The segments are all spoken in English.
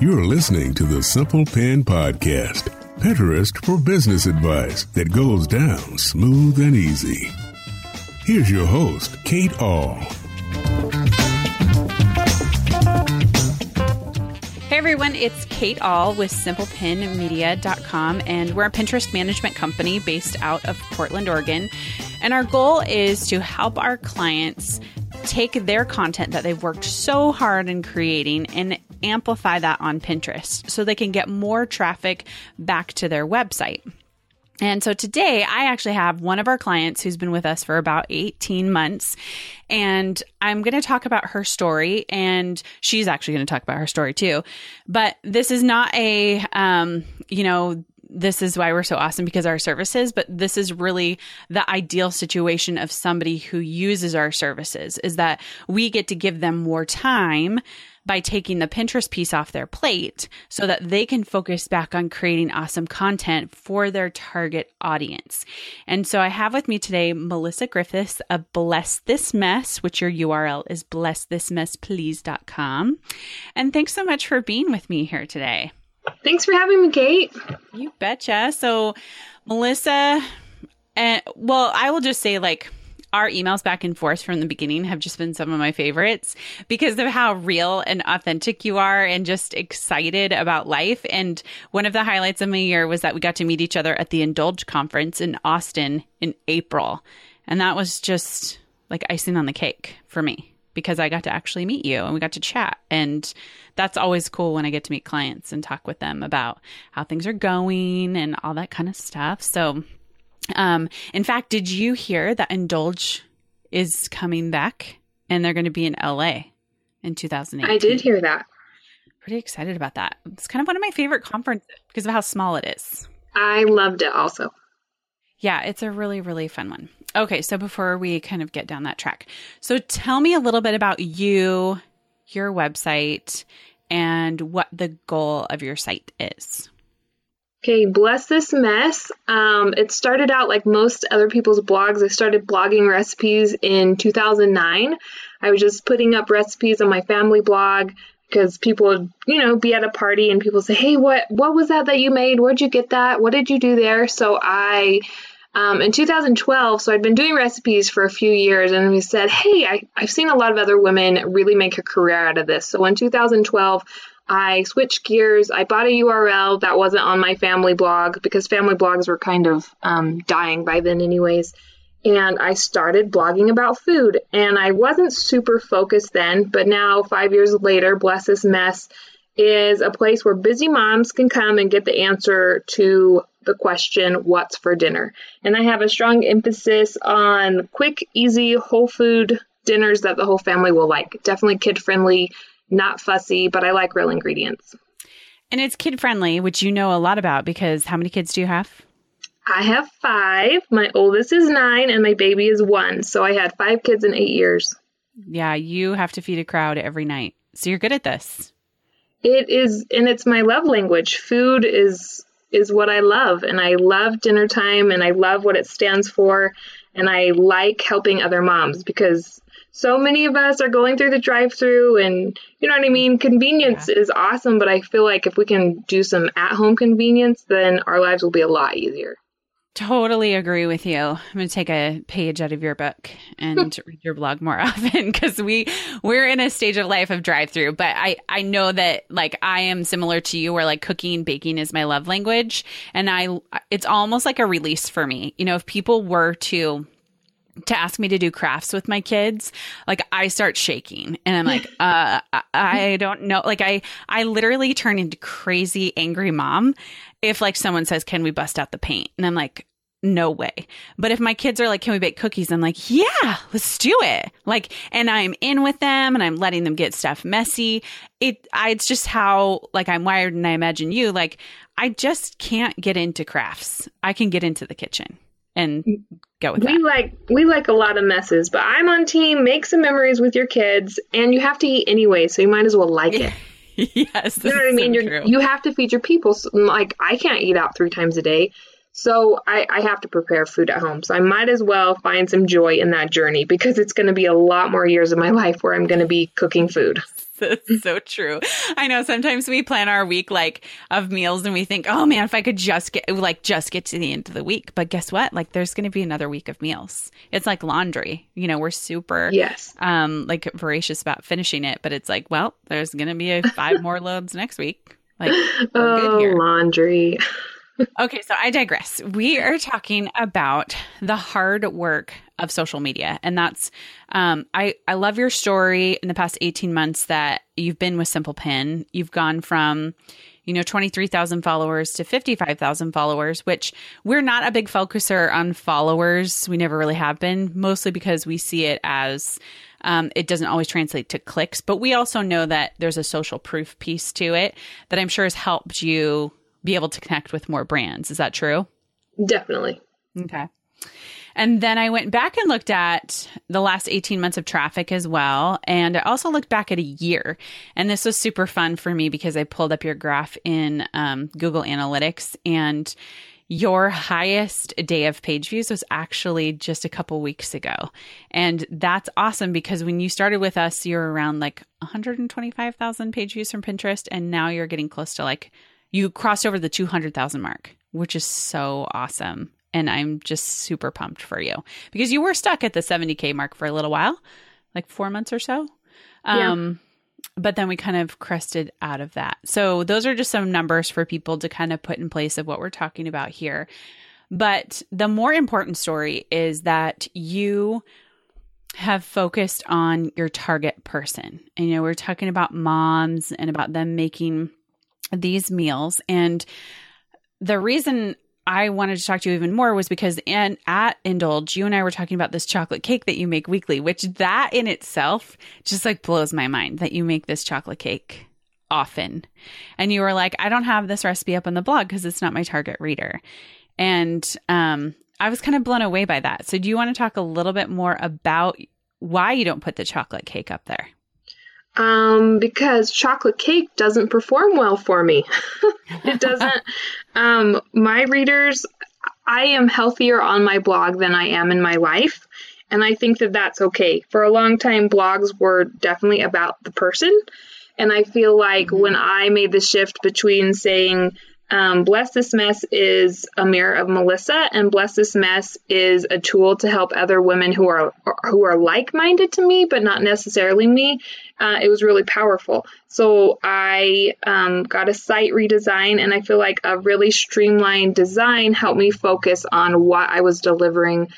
You're listening to the Simple Pin Podcast, Pinterest for business advice that goes down smooth and easy. Here's your host, Kate Ahl. Kate Ahl with SimplePinMedia.com, and we're a Pinterest management company based out of Portland, Oregon. And our goal is to help our clients take their content that they've worked so hard in creating and amplify that on Pinterest so they can get more traffic back to their website. And so today I actually have one of our clients who's been with us for about 18 months. And I'm going to talk about her story. And she's actually going to talk about her story too. But this is not a, um, you know, this is why we're so awesome because our services, but this is really the ideal situation of somebody who uses our services is that we get to give them more time by taking the Pinterest piece off their plate so that they can focus back on creating awesome content for their target audience. And so I have with me today Melissa Griffiths of Bless This Mess, which your URL is blessthismessplease.com. And thanks so much for being with me here today. Thanks for having me, Kate. You betcha. So, Melissa, and well, I will just say like our emails back and forth from the beginning have just been some of my favorites because of how real and authentic you are and just excited about life. And one of the highlights of my year was that we got to meet each other at the Indulge conference in Austin in April. And that was just like icing on the cake for me because I got to actually meet you and we got to chat. And that's always cool when I get to meet clients and talk with them about how things are going and all that kind of stuff. So um, in fact, did you hear that Indulge is coming back and they're going to be in LA in 2018? I did hear that. Pretty excited about that. It's kind of one of my favorite conferences because of how small it is. I loved it also. Yeah, it's a really, really fun one. Okay, so before we kind of get down that track, so tell me a little bit about you, your website, and what the goal of your site is. Okay, bless this mess. Um, it started out like most other people's blogs. I started blogging recipes in 2009. I was just putting up recipes on my family blog because people would, you know, be at a party and people say, "Hey, what what was that that you made? Where'd you get that? What did you do there?" So I um, in 2012, so I'd been doing recipes for a few years, and we said, "Hey, I, I've seen a lot of other women really make a career out of this." So in 2012, I switched gears. I bought a URL that wasn't on my family blog because family blogs were kind of um, dying by then, anyways. And I started blogging about food. And I wasn't super focused then, but now, five years later, Bless This Mess is a place where busy moms can come and get the answer to the question, What's for dinner? And I have a strong emphasis on quick, easy, whole food dinners that the whole family will like. Definitely kid friendly not fussy, but I like real ingredients. And it's kid friendly, which you know a lot about because how many kids do you have? I have five. My oldest is nine and my baby is one. So I had five kids in eight years. Yeah, you have to feed a crowd every night. So you're good at this. It is and it's my love language. Food is is what I love and I love dinner time and I love what it stands for and I like helping other moms because so many of us are going through the drive through and you know what I mean? Convenience yeah. is awesome, but I feel like if we can do some at home convenience, then our lives will be a lot easier. Totally agree with you. I'm going to take a page out of your book and read your blog more often because we we're in a stage of life of drive through. But I I know that like I am similar to you, where like cooking, baking is my love language, and I it's almost like a release for me. You know, if people were to to ask me to do crafts with my kids, like I start shaking and I'm like, uh, I don't know. Like I, I literally turn into crazy angry mom if like someone says, can we bust out the paint? And I'm like, no way. But if my kids are like, can we bake cookies? I'm like, yeah, let's do it. Like, and I'm in with them and I'm letting them get stuff messy. It, I, it's just how like I'm wired and I imagine you, like, I just can't get into crafts. I can get into the kitchen and mm. go with we that. like we like a lot of messes, but I'm on team. Make some memories with your kids, and you have to eat anyway, so you might as well like it. yes, you know what I mean. So you have to feed your people. So, like I can't eat out three times a day, So I, I have to prepare food at home. So I might as well find some joy in that journey because it's going to be a lot more years of my life where I'm going to be cooking food. so true. I know sometimes we plan our week like of meals and we think, oh man, if I could just get like just get to the end of the week. But guess what? Like there's going to be another week of meals. It's like laundry. You know, we're super yes um like voracious about finishing it, but it's like, well, there's going to be a five more loads next week. Like oh, laundry. Okay, so I digress. We are talking about the hard work of social media, and that's um, I I love your story in the past eighteen months that you've been with Simple Pin. You've gone from you know 23,000 followers to 55,000 followers, which we're not a big focuser on followers. We never really have been, mostly because we see it as um, it doesn't always translate to clicks, but we also know that there's a social proof piece to it that I'm sure has helped you be able to connect with more brands. Is that true? Definitely. Okay. And then I went back and looked at the last 18 months of traffic as well. And I also looked back at a year. And this was super fun for me because I pulled up your graph in um, Google Analytics and your highest day of page views was actually just a couple weeks ago. And that's awesome because when you started with us, you're around like 125,000 page views from Pinterest. And now you're getting close to like you crossed over the 200,000 mark, which is so awesome. And I'm just super pumped for you because you were stuck at the 70K mark for a little while, like four months or so. Um, yeah. But then we kind of crested out of that. So those are just some numbers for people to kind of put in place of what we're talking about here. But the more important story is that you have focused on your target person. And, you know, we're talking about moms and about them making these meals. And the reason I wanted to talk to you even more was because and at Indulge, you and I were talking about this chocolate cake that you make weekly, which that in itself just like blows my mind that you make this chocolate cake often. And you were like, I don't have this recipe up on the blog because it's not my target reader. And um, I was kind of blown away by that. So do you want to talk a little bit more about why you don't put the chocolate cake up there? Um, because chocolate cake doesn't perform well for me. it doesn't. um, my readers, I am healthier on my blog than I am in my life. And I think that that's okay. For a long time, blogs were definitely about the person. And I feel like mm-hmm. when I made the shift between saying, um, Bless This Mess is a mirror of Melissa, and Bless This Mess is a tool to help other women who are who are like minded to me, but not necessarily me. Uh, it was really powerful. So I um, got a site redesign, and I feel like a really streamlined design helped me focus on what I was delivering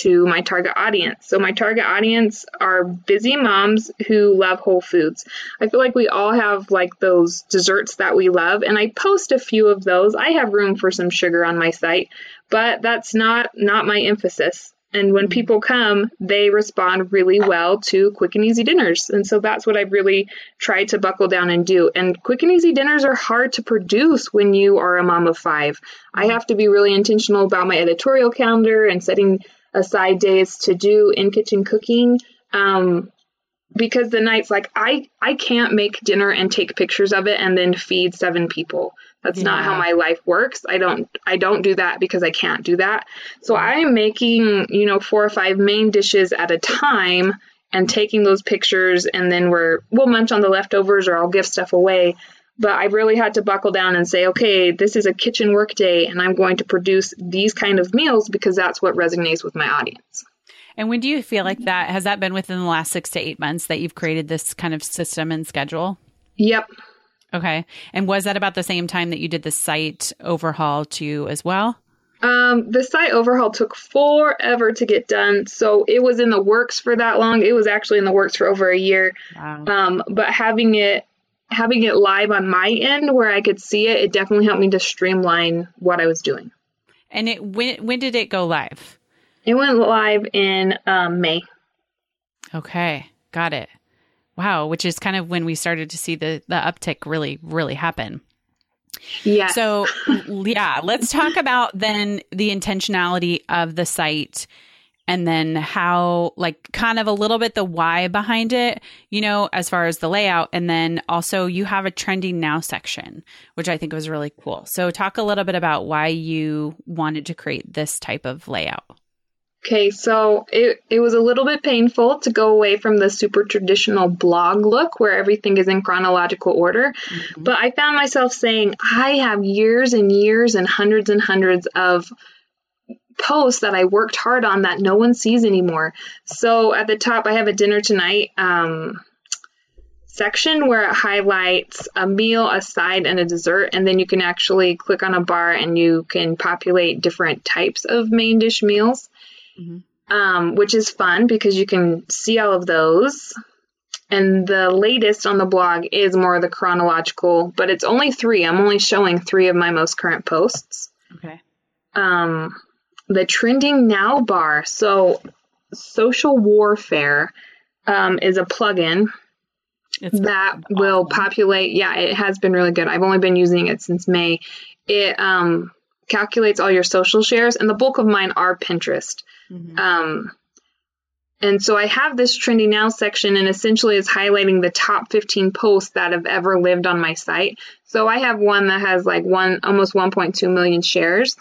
to my target audience. So, my target audience are busy moms who love whole foods. I feel like we all have like those desserts that we love, and I post a few of those. I have room for some sugar on my site, but that's not not my emphasis. And when mm-hmm. people come, they respond really well to quick and easy dinners. And so that's what I really tried to buckle down and do. And quick and easy dinners are hard to produce when you are a mom of five. I mm-hmm. have to be really intentional about my editorial calendar and setting aside days to do in kitchen cooking. Um, because the night's like I I can't make dinner and take pictures of it and then feed seven people. That's yeah. not how my life works. I don't I don't do that because I can't do that. So I'm making, you know, four or five main dishes at a time and taking those pictures and then we're we'll munch on the leftovers or I'll give stuff away. But I really had to buckle down and say, okay, this is a kitchen work day and I'm going to produce these kind of meals because that's what resonates with my audience. And when do you feel like that has that been within the last 6 to 8 months that you've created this kind of system and schedule? Yep. Okay. And was that about the same time that you did the site overhaul too as well? Um, the site overhaul took forever to get done, so it was in the works for that long. It was actually in the works for over a year. Wow. Um, but having it having it live on my end where I could see it, it definitely helped me to streamline what I was doing. And it when when did it go live? It went live in um, May. Okay, got it. Wow, which is kind of when we started to see the the uptick really really happen. Yeah. So, yeah, let's talk about then the intentionality of the site and then how like kind of a little bit the why behind it, you know, as far as the layout and then also you have a trending now section, which I think was really cool. So talk a little bit about why you wanted to create this type of layout. Okay, so it, it was a little bit painful to go away from the super traditional blog look where everything is in chronological order. Mm-hmm. But I found myself saying, I have years and years and hundreds and hundreds of posts that I worked hard on that no one sees anymore. So at the top, I have a dinner tonight um, section where it highlights a meal, a side, and a dessert. And then you can actually click on a bar and you can populate different types of main dish meals, mm-hmm. um, which is fun because you can see all of those. And the latest on the blog is more of the chronological, but it's only three. I'm only showing three of my most current posts. Okay. Um, the trending now bar. So, social warfare um, is a plugin it's that awesome. will populate. Yeah, it has been really good. I've only been using it since May. It um, calculates all your social shares, and the bulk of mine are Pinterest. Mm-hmm. Um, and so I have this trending now section, and essentially is highlighting the top 15 posts that have ever lived on my site. So I have one that has like one almost 1.2 million shares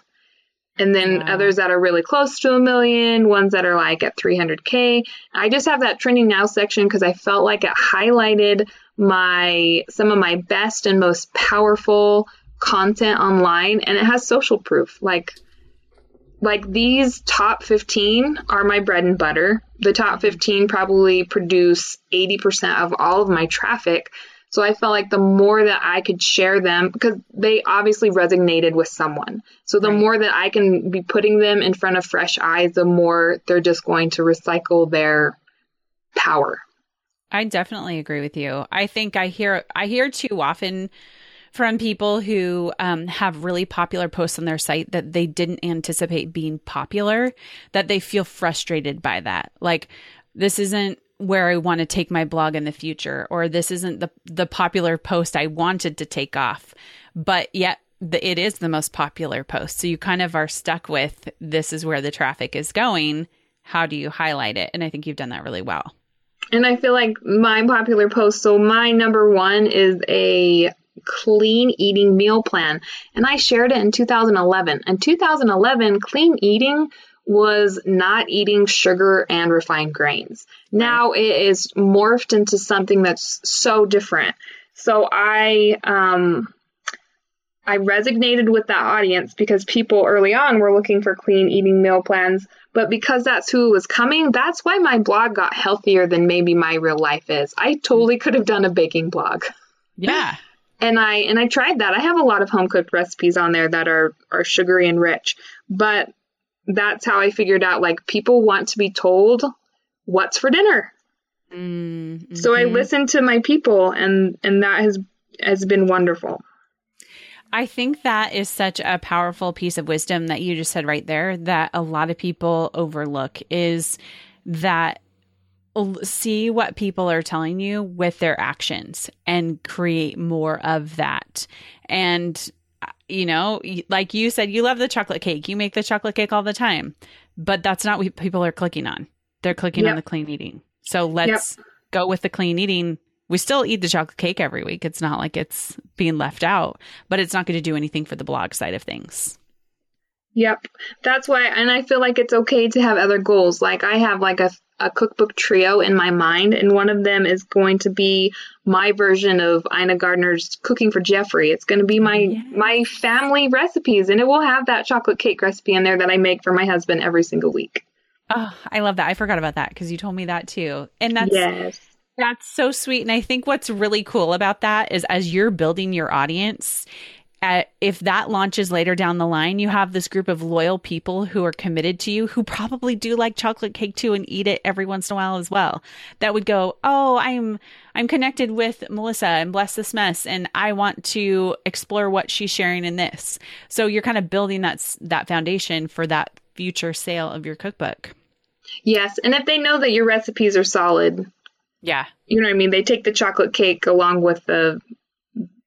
and then wow. others that are really close to a million, ones that are like at 300k. I just have that trending now section because I felt like it highlighted my some of my best and most powerful content online, and it has social proof. Like like these top 15 are my bread and butter. The top 15 probably produce 80% of all of my traffic. So I felt like the more that I could share them, because they obviously resonated with someone. So the right. more that I can be putting them in front of fresh eyes, the more they're just going to recycle their power. I definitely agree with you. I think I hear I hear too often from people who um, have really popular posts on their site that they didn't anticipate being popular, that they feel frustrated by that. Like this isn't where I want to take my blog in the future, or this isn't the the popular post I wanted to take off, but yet the, it is the most popular post. So you kind of are stuck with this is where the traffic is going. How do you highlight it? And I think you've done that really well. And I feel like my popular post, so my number one is a clean eating meal plan. And I shared it in 2011. In 2011, clean eating was not eating sugar and refined grains. Now it is morphed into something that's so different. So I um I resonated with that audience because people early on were looking for clean eating meal plans, but because that's who was coming, that's why my blog got healthier than maybe my real life is. I totally could have done a baking blog. Yeah. and I and I tried that. I have a lot of home cooked recipes on there that are are sugary and rich, but that's how I figured out like people want to be told what's for dinner. Mm-hmm. So I listened to my people and and that has has been wonderful. I think that is such a powerful piece of wisdom that you just said right there that a lot of people overlook is that see what people are telling you with their actions and create more of that. And you know, like you said, you love the chocolate cake. You make the chocolate cake all the time, but that's not what people are clicking on. They're clicking yep. on the clean eating. So let's yep. go with the clean eating. We still eat the chocolate cake every week. It's not like it's being left out, but it's not going to do anything for the blog side of things. Yep. That's why, and I feel like it's okay to have other goals. Like I have like a a cookbook trio in my mind, and one of them is going to be my version of Ina Garten's Cooking for Jeffrey. It's going to be my my family recipes, and it will have that chocolate cake recipe in there that I make for my husband every single week. Oh, I love that. I forgot about that because you told me that too, and that's yes. That's so sweet. And I think what's really cool about that is as you're building your audience, at, if that launches later down the line, you have this group of loyal people who are committed to you, who probably do like chocolate cake too and eat it every once in a while as well. That would go, oh, I'm I'm connected with Melissa and bless this mess, and I want to explore what she's sharing in this. So you're kind of building that that foundation for that future sale of your cookbook. Yes, and if they know that your recipes are solid, yeah, you know what I mean. They take the chocolate cake along with the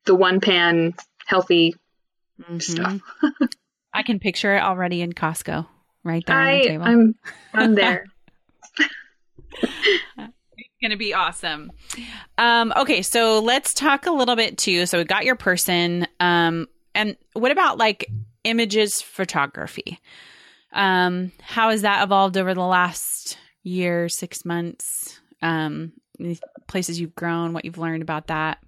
the one pan healthy mm-hmm. stuff. I can picture it already in Costco. right there I, on the table. I'm I'm there. It's going to be awesome. Um, okay, so let's talk a little bit too. So we got your person. Um, and what about like images photography? Um, how has that evolved over the last year, six months? Um, places you've grown, what you've learned about that?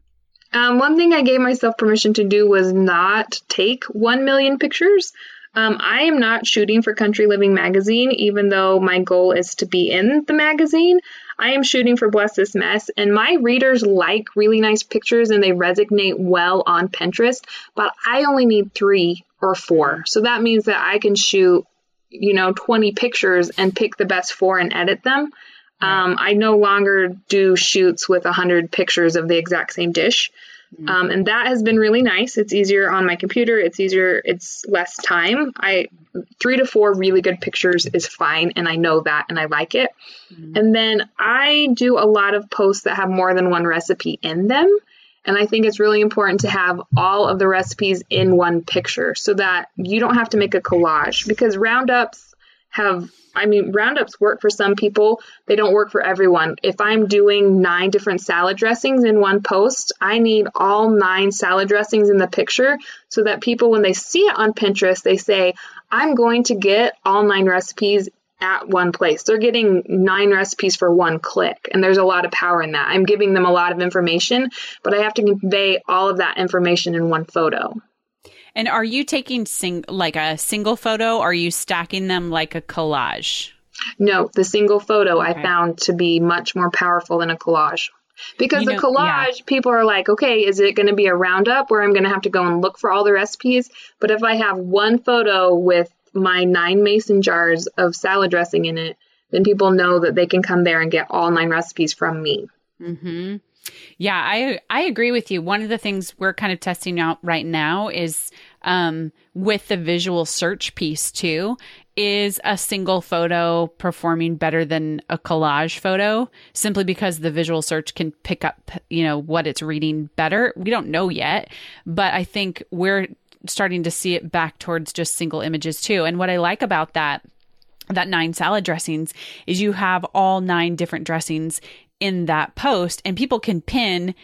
Um, one thing I gave myself permission to do was not take 1 million pictures. Um, I am not shooting for Country Living Magazine, even though my goal is to be in the magazine. I am shooting for Bless This Mess, and my readers like really nice pictures and they resonate well on Pinterest, but I only need three or four. So that means that I can shoot, you know, 20 pictures and pick the best four and edit them. Um, I no longer do shoots with 100 pictures of the exact same dish. Um, and that has been really nice. It's easier on my computer. It's easier. It's less time. I three to four really good pictures is fine, and I know that, and I like it. And then I do a lot of posts that have more than one recipe in them. And I think it's really important to have all of the recipes in one picture so that you don't have to make a collage because roundups have I mean, roundups work for some people, they don't work for everyone. If I'm doing nine different salad dressings in one post, I need all nine salad dressings in the picture so that people, when they see it on Pinterest, they say, I'm going to get all nine recipes at one place. They're getting nine recipes for one click, and there's a lot of power in that. I'm giving them a lot of information, but I have to convey all of that information in one photo. And are you taking sing like a single photo? Or are you stacking them like a collage? No, the single photo Okay. I found to be much more powerful than a collage. Because You a know- collage, people are like, okay, is it going to be a roundup where I'm going to have to go and look for all the recipes? But if I have one photo with my nine mason jars of salad dressing in it, then people know that they can come there and get all nine recipes from me. Mm-hmm. Yeah, I I agree with you. One of the things we're kind of testing out right now is um, with the visual search piece too. Is a single photo performing better than a collage photo simply because the visual search can pick up, you know, what it's reading better? We don't know yet, but I think we're starting to see it back towards just single images too. And what I like about that that nine salad dressings is you have all nine different dressings in that post and people can pin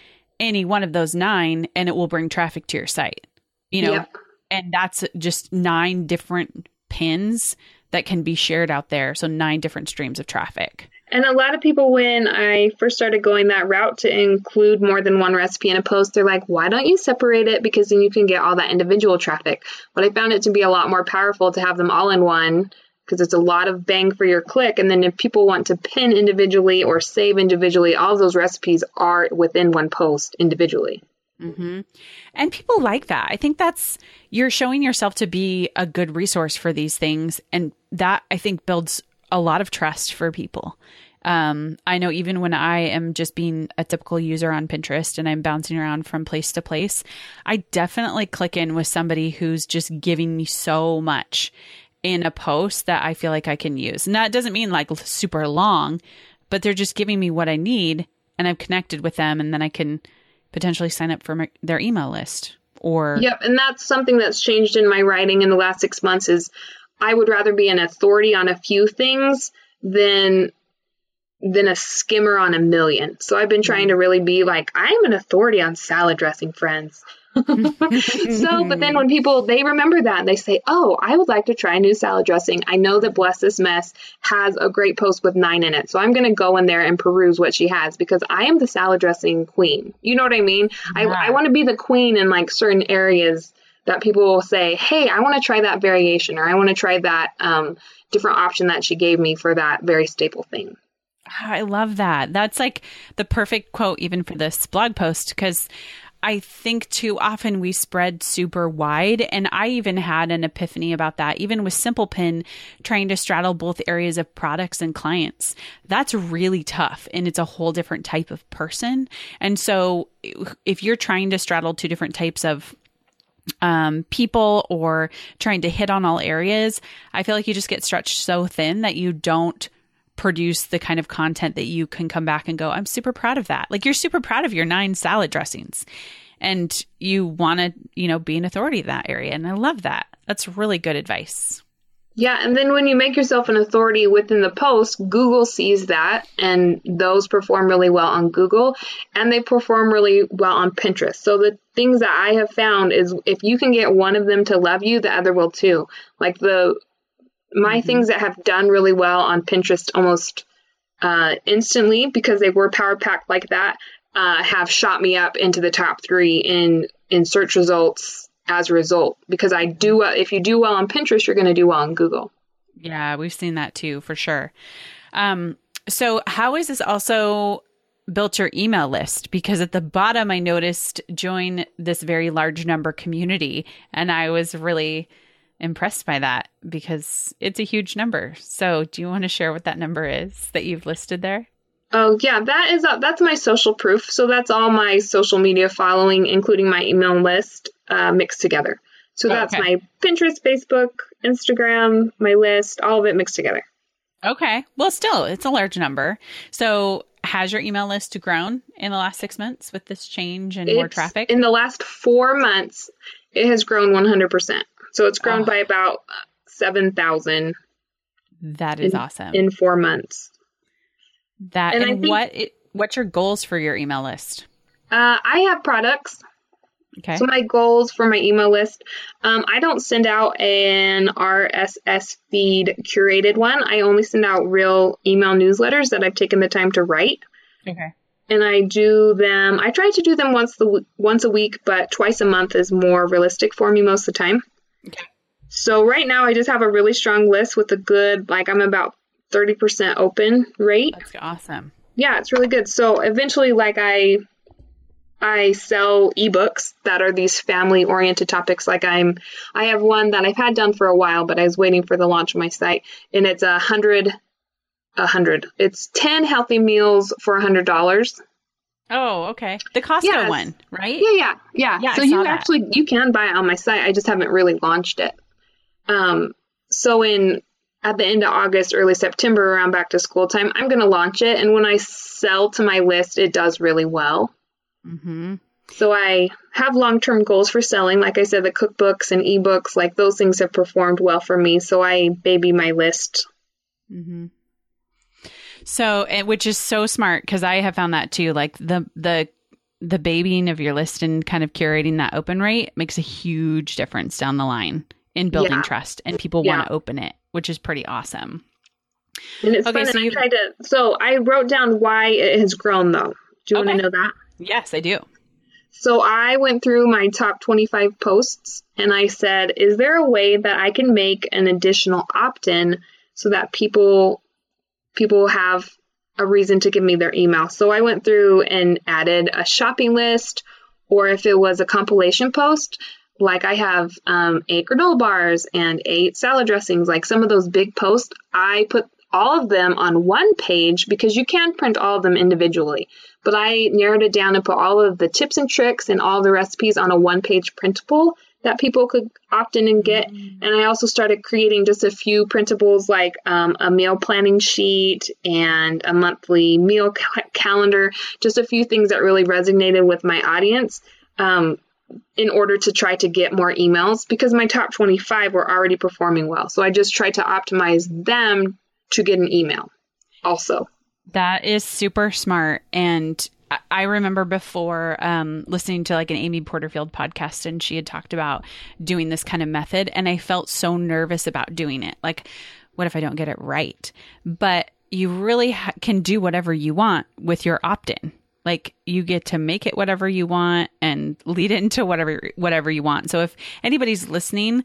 any one of those nine and it will bring traffic to your site you know Yep. And that's just nine different pins that can be shared out there so nine different streams of traffic And a lot of people, when I first started going that route to include more than one recipe in a post, they're like, why don't you separate it? Because then you can get all that individual traffic. But I found it to be a lot more powerful to have them all in one because it's a lot of bang for your click. And then if people want to pin individually or save individually, all those recipes are within one post individually. Hmm And people like that. I think that's you're showing yourself to be a good resource for these things, and that I think builds a lot of trust for people. Um, I know even when I am just being a typical user on Pinterest and I'm bouncing around from place to place, I definitely click in with somebody who's just giving me so much in a post that I feel like I can use. And that doesn't mean like super long, but they're just giving me what I need and I'm connected with them and then I can potentially sign up for their email list or Yep, and that's something that's changed in my writing in the last six months is I would rather be an authority on a few things than than a skimmer on a million. So I've been trying to really be like, I'm an authority on salad dressing, friends. So, but then when people they remember that and they say, "Oh, I would like to try a new salad dressing. I know that Bless This Mess has a great post with nine in it, so I'm going to go in there and peruse what she has because I am the salad dressing queen. You know what I mean? I, I want to be the queen in like certain areas that people will say, "Hey, I want to try that variation, or I want to try that um, different option that she gave me for that very staple thing." I love that. That's like the perfect quote, even for this blog post, because I think too often we spread super wide. And I even had an epiphany about that, even with Simple Pin trying to straddle both areas of products and clients. That's really tough. And it's a whole different type of person. And so if you're trying to straddle two different types of um, people or trying to hit on all areas, I feel like you just get stretched so thin that you don't produce the kind of content that you can come back and go, I'm super proud of that. Like you're super proud of your nine salad dressings and you want to, you know, be an authority in that area. And I love that. That's really good advice. Yeah, and then when you make yourself an authority within the post, Google sees that and those perform really well on Google and they perform really well on Pinterest. So the things that I have found is if you can get one of them to love you, the other will too. Like the my mm-hmm. things that have done really well on Pinterest almost uh, instantly because they were power packed like that uh, have shot me up into the top three in in search results as a result because I do well. If you do well on Pinterest, you're going to do well on Google. Yeah, we've seen that too for sure. Um, so, how is this also built your email list? Because at the bottom, I noticed join this very large number community, and I was really impressed by that because it's a huge number. So, do you want to share what that number is that you've listed there? Oh yeah, that is uh, that's my social proof. So that's all my social media following, including my email list, uh, mixed together. So oh, that's okay. my Pinterest, Facebook, Instagram, my list, all of it mixed together. Okay. Well, still, it's a large number. So has your email list grown in the last six months with this change and it's, more traffic? In the last four months, it has grown 100%. So it's grown oh. by about 7,000. That is in, awesome. In four months. That and, and think, what it, what's your goals for your email list? Uh, I have products. Okay. So my goals for my email list, um, I don't send out an RSS feed curated one. I only send out real email newsletters that I've taken the time to write. Okay. And I do them. I try to do them once the once a week, but twice a month is more realistic for me most of the time. Okay. So right now I just have a really strong list with a good like I'm about 30% open rate. That's awesome. Yeah, it's really good. So eventually like I I sell ebooks that are these family oriented topics. Like I'm, I have one that I've had done for a while, but I was waiting for the launch of my site, and it's a hundred, a hundred. It's ten healthy meals for a hundred dollars. Oh, okay. The Costco one, right? Yeah, yeah, yeah. yeah so you that. actually you can buy it on my site. I just haven't really launched it. Um, so in at the end of August, early September, around back to school time, I'm going to launch it. And when I sell to my list, it does really well. Mm-hmm. So I have long term goals for selling. Like I said, the cookbooks and ebooks, like those things have performed well for me. So I baby my list. Mm-hmm. So, which is so smart because I have found that too. Like the the the babying of your list and kind of curating that open rate makes a huge difference down the line in building yeah. trust, and people yeah. want to open it, which is pretty awesome. And it's okay, fun. So and I tried to. So I wrote down why it has grown, though. Do you okay. want to know that? Yes, I do. So I went through my top 25 posts and I said, is there a way that I can make an additional opt-in so that people people have a reason to give me their email? So I went through and added a shopping list or if it was a compilation post, like I have um, eight granola bars and eight salad dressings, like some of those big posts, I put all of them on one page because you can print all of them individually. But I narrowed it down and put all of the tips and tricks and all the recipes on a one page printable that people could opt in and get. Mm. And I also started creating just a few printables like um, a meal planning sheet and a monthly meal ca- calendar, just a few things that really resonated with my audience. Um, in order to try to get more emails because my top 25 were already performing well. So I just tried to optimize them to get an email also. That is super smart. And I remember before um, listening to like an Amy Porterfield podcast, and she had talked about doing this kind of method. And I felt so nervous about doing it. Like, what if I don't get it right? But you really ha- can do whatever you want with your opt in. Like you get to make it whatever you want and lead it into whatever whatever you want. So if anybody's listening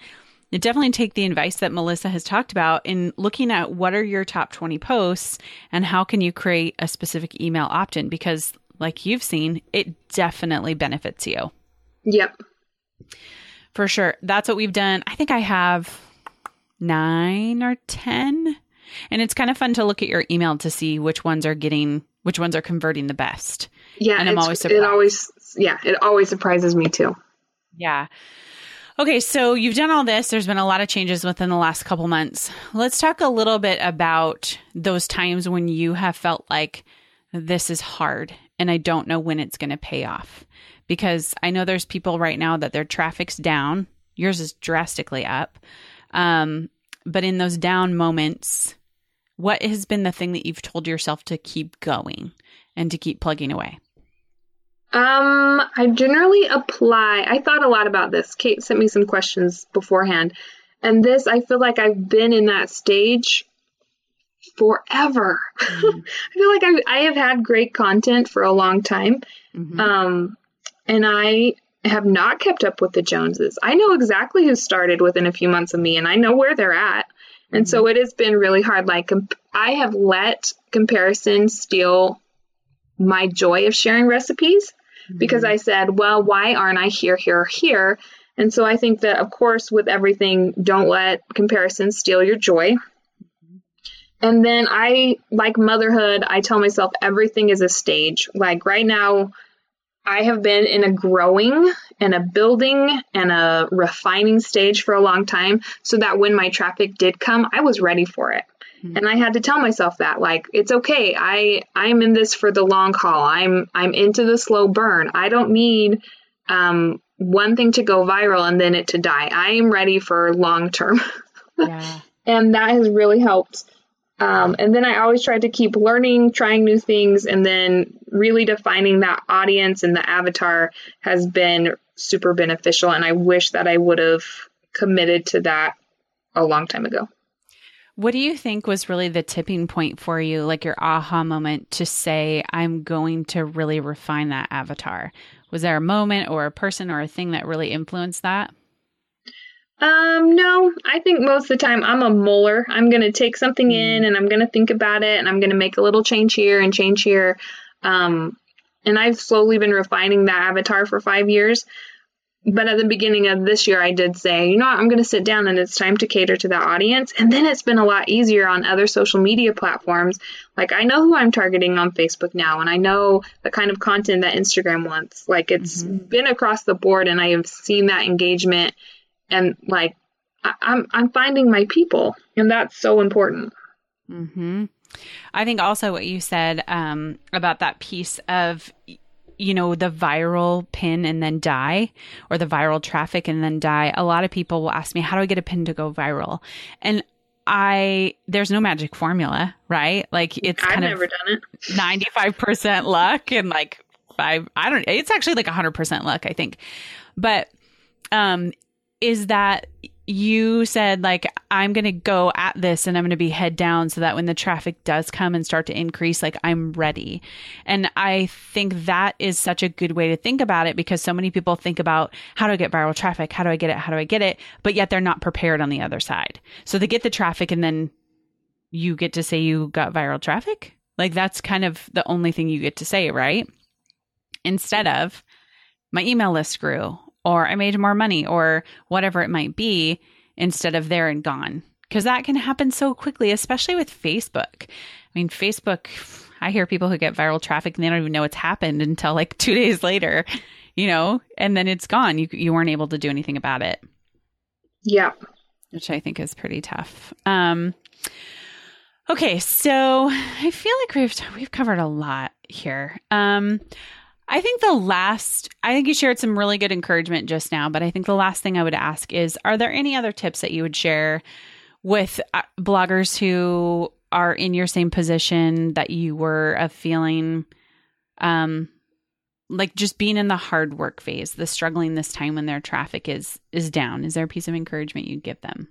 definitely take the advice that Melissa has talked about in looking at what are your top 20 posts and how can you create a specific email opt in because, like you've seen, it definitely benefits you. Yep. For sure. That's what we've done. I think I have nine or 10. And it's kind of fun to look at your email to see which ones are getting, which ones are converting the best. Yeah. And I'm always surprised. It always, yeah, it always surprises me too. Yeah. Okay, so you've done all this. There's been a lot of changes within the last couple months. Let's talk a little bit about those times when you have felt like this is hard and I don't know when it's going to pay off. Because I know there's people right now that their traffic's down, yours is drastically up. Um, but in those down moments, what has been the thing that you've told yourself to keep going and to keep plugging away? Um, I generally apply. I thought a lot about this. Kate sent me some questions beforehand. And this, I feel like I've been in that stage forever. Mm-hmm. I feel like I, I have had great content for a long time. Mm-hmm. Um, and I have not kept up with the Joneses. I know exactly who started within a few months of me and I know where they're at. And mm-hmm. so it has been really hard. Like, I have let comparison steal my joy of sharing recipes mm-hmm. because I said, well, why aren't I here, here, here? And so I think that, of course, with everything, don't let comparison steal your joy. And then I, like motherhood, I tell myself everything is a stage. Like right now, I have been in a growing and a building and a refining stage for a long time so that when my traffic did come, I was ready for it. Mm-hmm. And I had to tell myself that like it's okay. I I'm in this for the long haul. I'm I'm into the slow burn. I don't need um one thing to go viral and then it to die. I am ready for long term. Yeah. and that has really helped. Um, and then I always tried to keep learning, trying new things, and then really defining that audience and the avatar has been super beneficial. And I wish that I would have committed to that a long time ago. What do you think was really the tipping point for you, like your aha moment to say, I'm going to really refine that avatar? Was there a moment or a person or a thing that really influenced that? Um, no, I think most of the time I'm a muller. I'm going to take something mm. in and I'm going to think about it and I'm going to make a little change here and change here. Um, and I've slowly been refining that avatar for five years. But at the beginning of this year, I did say, you know what, I'm going to sit down and it's time to cater to that audience. And then it's been a lot easier on other social media platforms. Like, I know who I'm targeting on Facebook now, and I know the kind of content that Instagram wants. Like, it's mm-hmm. been across the board, and I have seen that engagement. And, like, I- I'm, I'm finding my people, and that's so important. Hmm. I think also what you said um, about that piece of you know, the viral pin and then die or the viral traffic and then die. A lot of people will ask me, how do I get a pin to go viral? And I, there's no magic formula, right? Like it's I've kind never of done it. 95% luck and like five, I don't, it's actually like 100% luck, I think. But, um, is that you said like i'm going to go at this and i'm going to be head down so that when the traffic does come and start to increase like i'm ready. And i think that is such a good way to think about it because so many people think about how do i get viral traffic? How do i get it? How do i get it? But yet they're not prepared on the other side. So they get the traffic and then you get to say you got viral traffic? Like that's kind of the only thing you get to say right? Instead of my email list grew or I made more money or whatever it might be instead of there and gone. Because that can happen so quickly, especially with Facebook. I mean, Facebook, I hear people who get viral traffic and they don't even know it's happened until like two days later, you know, and then it's gone. You, you weren't able to do anything about it. Yeah. Which I think is pretty tough. Um, okay. So I feel like we've, we've covered a lot here. Um, I think the last, I think you shared some really good encouragement just now, but I think the last thing I would ask is Are there any other tips that you would share with uh, bloggers who are in your same position that you were of feeling um like just being in the hard work phase the struggling this time when their traffic is is down? Is there a piece of encouragement you'd give them?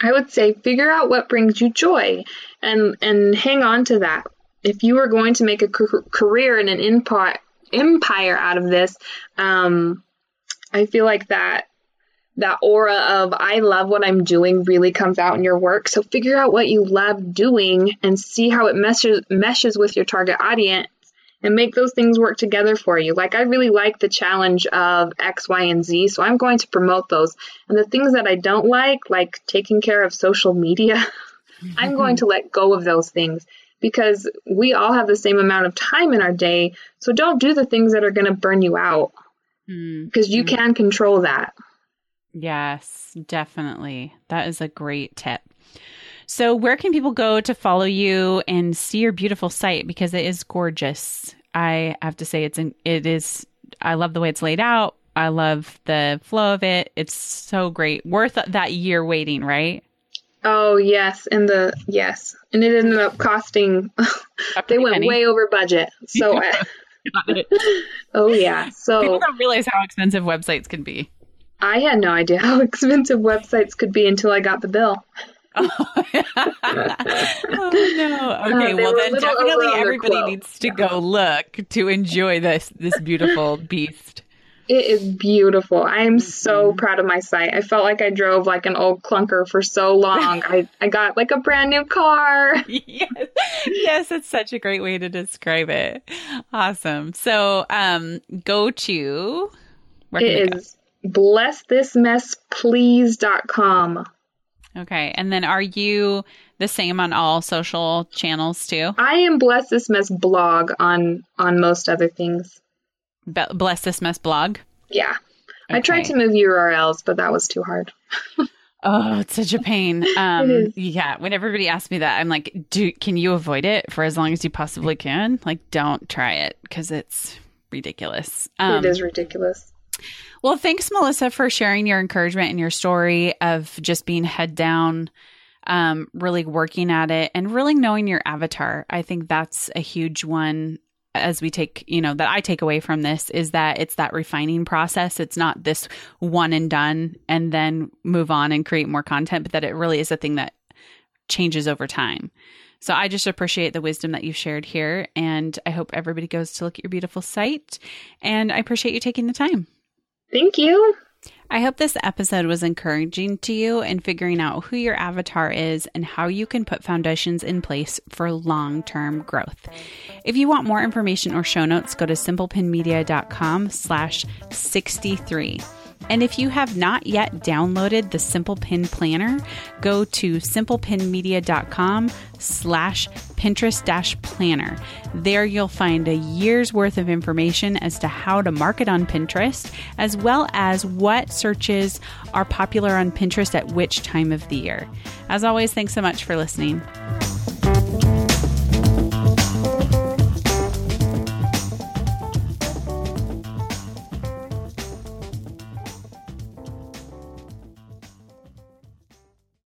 I would say figure out what brings you joy and and hang on to that. If you are going to make a career in an input empire out of this. Um, I feel like that that aura of I love what I'm doing really comes out in your work. So figure out what you love doing and see how it meshes meshes with your target audience and make those things work together for you. Like I really like the challenge of X, Y, and Z, so I'm going to promote those. And the things that I don't like, like taking care of social media, I'm going to let go of those things because we all have the same amount of time in our day. So don't do the things that are going to burn you out because mm-hmm. you can control that. Yes, definitely. That is a great tip. So, where can people go to follow you and see your beautiful site because it is gorgeous? I have to say it's an, it is I love the way it's laid out. I love the flow of it. It's so great. Worth that year waiting, right? Oh yes, and the yes, and it ended up costing. they went penny. way over budget. So, uh, oh yeah. People So don't realize how expensive websites can be. I had no idea how expensive websites could be until I got the bill. oh no. Okay, Uh, well then definitely over on their everybody needs to go look to enjoy this this beautiful beast. It is beautiful. I am so Mm-hmm. proud of my site. I felt like I drove like an old clunker for so long. I, I got like a brand new car. yes. yes, it's such a great way to describe it. Awesome. So um go to where It go? is blessthismessplease.com. Okay. And then are you the same on all social channels too? I am Bless This Mess blog on on most other things. Be- Bless this mess blog. Yeah. I tried to move URLs, but that was too hard. Oh, it's such a pain. Um, yeah. When everybody asks me that, I'm like, "Do can you avoid it for as long as you possibly can? Like, don't try it because it's ridiculous." Um, it is ridiculous. Well, thanks, Melissa, for sharing your encouragement and your story of just being head down, um, really working at it, and really knowing your avatar. I think that's a huge one as we take, you know, that I take away from this is that it's that refining process. It's not this one and done and then move on and create more content, but that it really is a thing that changes over time. So I just appreciate the wisdom that you've shared here. And I hope everybody goes to look at your beautiful site. And I appreciate you taking the time. Thank you. I hope this episode was encouraging to you in figuring out who your avatar is and how you can put foundations in place for long term growth. If you want more information or show notes, go to simplepinmedia.com slash 63. And if you have not yet downloaded the Simple Pin Planner, go to simplepinmedia.com slash Pinterest dash planner. There you'll find a year's worth of information as to how to market on Pinterest, as well as what searches are popular on Pinterest at which time of the year. As always, thanks so much for listening.